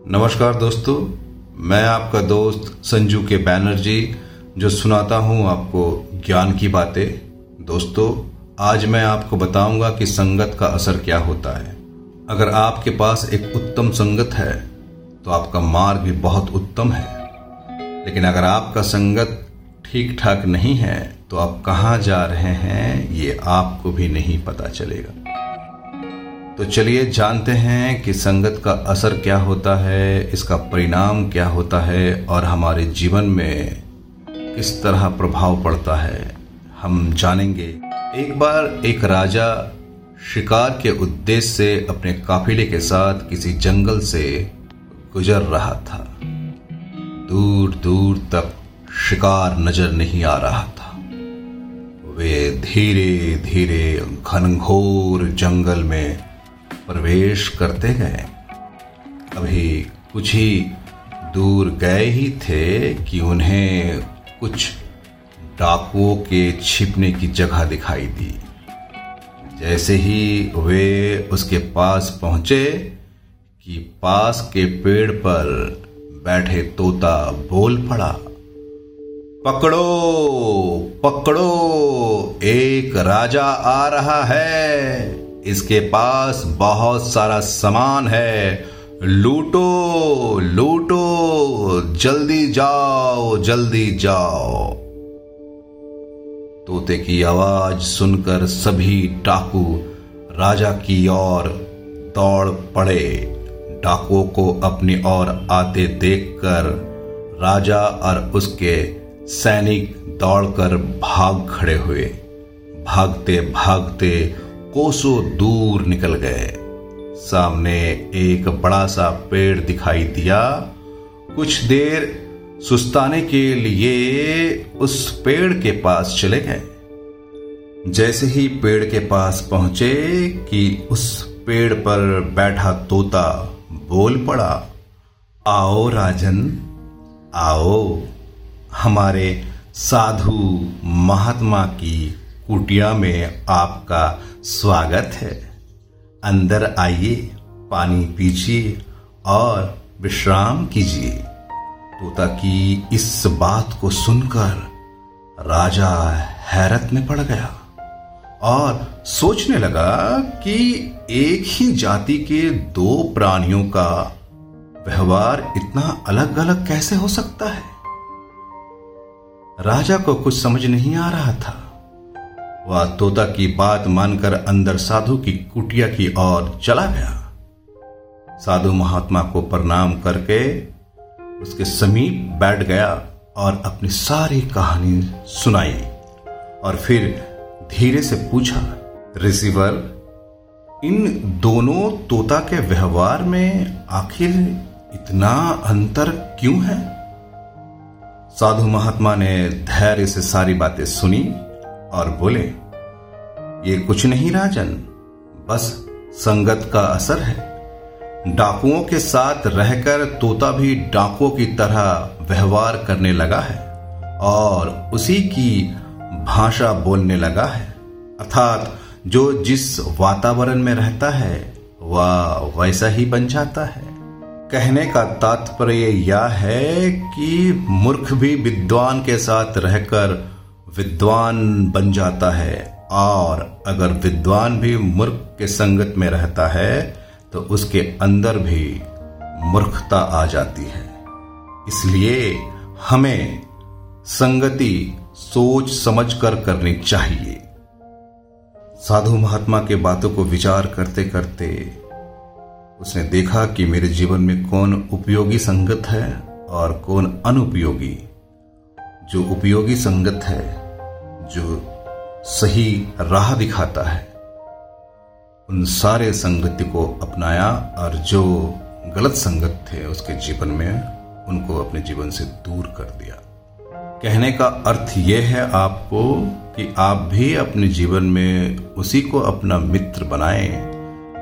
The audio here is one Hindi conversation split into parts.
नमस्कार दोस्तों, मैं आपका दोस्त संजू के बैनर्जी जो सुनाता हूँ आपको ज्ञान की बातें। दोस्तों, आज मैं आपको बताऊँगा कि संगत का असर क्या होता है। अगर आपके पास एक उत्तम संगत है तो आपका मार्ग भी बहुत उत्तम है। लेकिन अगर आपका संगत ठीक ठाक नहीं है तो आप कहाँ जा रहे हैं, ये आपको भी नहीं पता चलेगा। तो चलिए जानते हैं कि संगत का असर क्या होता है, इसका परिणाम क्या होता है और हमारे जीवन में किस तरह प्रभाव पड़ता है। हम जानेंगे। एक बार एक राजा शिकार के उद्देश्य से अपने काफिले के साथ किसी जंगल से गुजर रहा था। दूर दूर तक शिकार नज़र नहीं आ रहा था। वे धीरे धीरे घनघोर जंगल में प्रवेश करते गए। अभी कुछ ही दूर गए ही थे कि उन्हें कुछ डाकुओं के छिपने की जगह दिखाई दी। जैसे ही वे उसके पास पहुँचे कि पास के पेड़ पर बैठे तोता बोल पड़ा, पकड़ो पकड़ो, एक राजा आ रहा है। इसके पास बहुत सारा सामान है। लूटो लूटो, जल्दी जाओ जल्दी जाओ। तोते की आवाज़ सुनकर सभी डाकू राजा की ओर दौड़ पड़े। डाकुओं को अपनी ओर आते देखकर राजा और उसके सैनिक दौड़कर भाग खड़े हुए। भागते भागते कोसों दूर निकल गए। सामने एक बड़ा सा पेड़ दिखाई दिया। कुछ देर सुस्ताने के लिए उस पेड़ के पास चले गए। जैसे ही पेड़ के पास पहुँचे कि उस पेड़ पर बैठा तोता बोल पड़ा, आओ राजन, आओ। हमारे साधु महात्मा की कुटिया में आपका स्वागत है। अंदर आइए, पानी पीजिए और विश्राम कीजिए। तोता की इस बात को सुनकर राजा हैरत में पड़ गया और सोचने लगा कि एक ही जाति के दो प्राणियों का व्यवहार इतना अलग अलग कैसे हो सकता है? राजा को कुछ समझ नहीं आ रहा था। वह तोता की बात मानकर अंदर साधु की कुटिया की ओर चला गया। साधु महात्मा को प्रणाम करके उसके समीप बैठ गया और अपनी सारी कहानी सुनाई और फिर धीरे से पूछा, रिसीवर, इन दोनों तोता के व्यवहार में आखिर इतना अंतर क्यों है? साधु महात्मा ने धैर्य से सारी बातें सुनी और बोले, ये कुछ नहीं राजन, बस संगत का असर है। डाकुओं के साथ रहकर तोता भी डाकुओं की तरह व्यवहार करने लगा है और उसी की भाषा बोलने लगा है। अर्थात जो जिस वातावरण में रहता है, वह वैसा ही बन जाता है। कहने का तात्पर्य यह है कि मूर्ख भी विद्वान के साथ रहकर विद्वान बन जाता है और अगर विद्वान भी मूर्ख के संगत में रहता है तो उसके अंदर भी मूर्खता आ जाती है। इसलिए हमें संगति सोच समझ कर करनी चाहिए। साधु महात्मा के बातों को विचार करते करते उसने देखा कि मेरे जीवन में कौन उपयोगी संगत है और कौन अनुपयोगी। जो उपयोगी संगत है, जो सही राह दिखाता है, उन सारे संगति को अपनाया और जो गलत संगत थे उसके जीवन में, उनको अपने जीवन से दूर कर दिया। कहने का अर्थ यह है आपको कि आप भी अपने जीवन में उसी को अपना मित्र बनाएँ,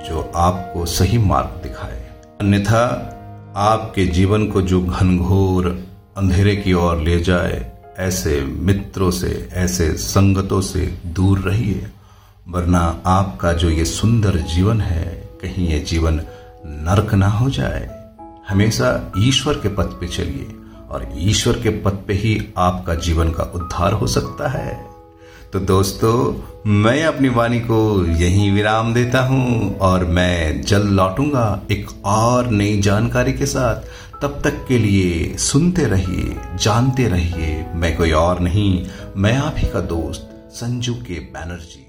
जो आपको सही मार्ग दिखाए। अन्यथा, आपके जीवन को जो घनघोर अंधेरे की ओर ले जाए ऐसे मित्रों से, ऐसे संगतों से दूर रहिए, वरना आपका जो ये सुंदर जीवन है, कहीं ये जीवन नरक ना हो जाए। हमेशा ईश्वर के पथ पे चलिए, और ईश्वर के पथ पे ही आपका जीवन का उद्धार हो सकता है। तो दोस्तों, मैं अपनी वाणी को यहीं विराम देता हूँ, और मैं जल्द लौटूँगा एक और नई जानकारी के साथ। तब तक के लिए सुनते रहिए, जानते रहिए मैं कोई और नहीं मैं आप ही का दोस्त संजू के बैनर्जी।